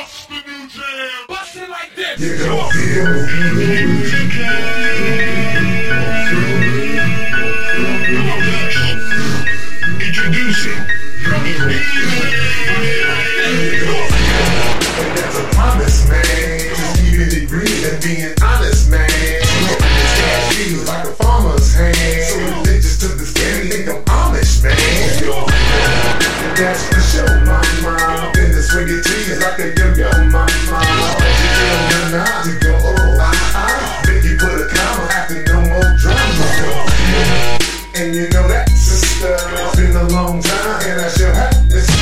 Bust the new jam. Bust it like this. You Come gon' on. feel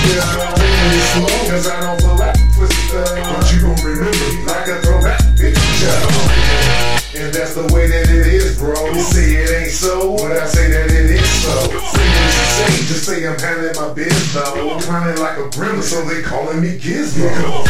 slow, cause I don't. But you gon' remember me like a throwback picture. And that's the way that it is, bro. You say it ain't so, but I say that it is so. Say what you say, just say I'm handling my biz though. Clowning like a gremlin, so they calling me Gizmo.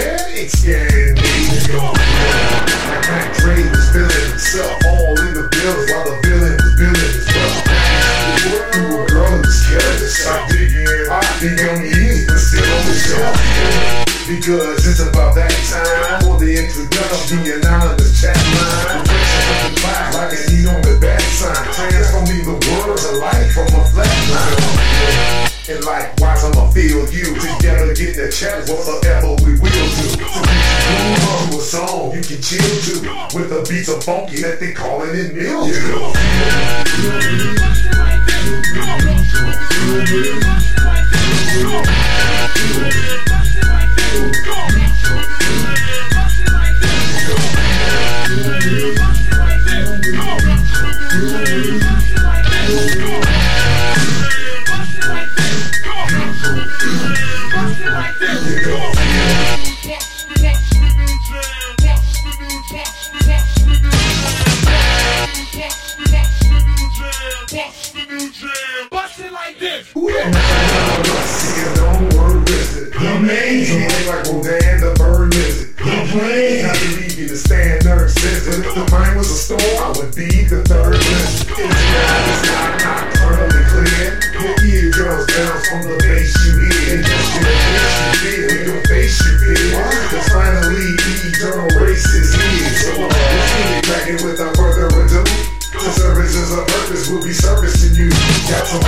There, it's scaring me. Like Mac Dre was feeling himself all in the bills while the villain was building his worked through a girl who was. I digging I think I'm easy, but still on the shelf. Because it's about that time for the introduction, of the anonymous chat line. Like an E on the back sign. Transforming the world to life from a flat line. And likewise, I'ma feel you together, get the chat whatsoever we you can chill to with the beats of funky that they calling it mildew. Bust it like this. Singing don't word visit. Amazing. Like Rodan the bird lizard. Complain. Not to leave you to stand there and sit. If the mind was a storm, I would be the third list. Will be servicing you. Got some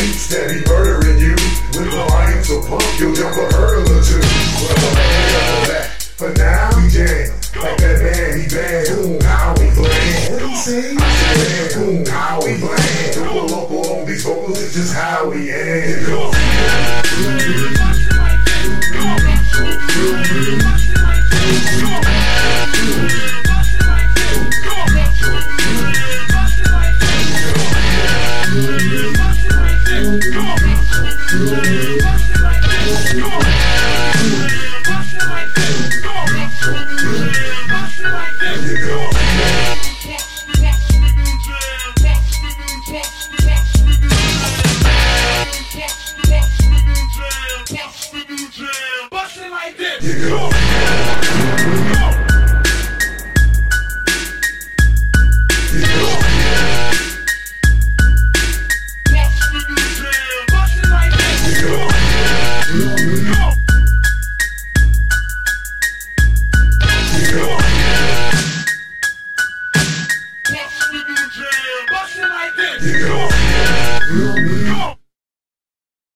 beats that be murdering you. With the volume so pump, you'll jump a hurdle or two. Well, enough of that. For now, we jam. Like that man, he bang. Boom, how we bland. What he say? I said, boom, how we bland. Double local on these vocals, it's just how we end.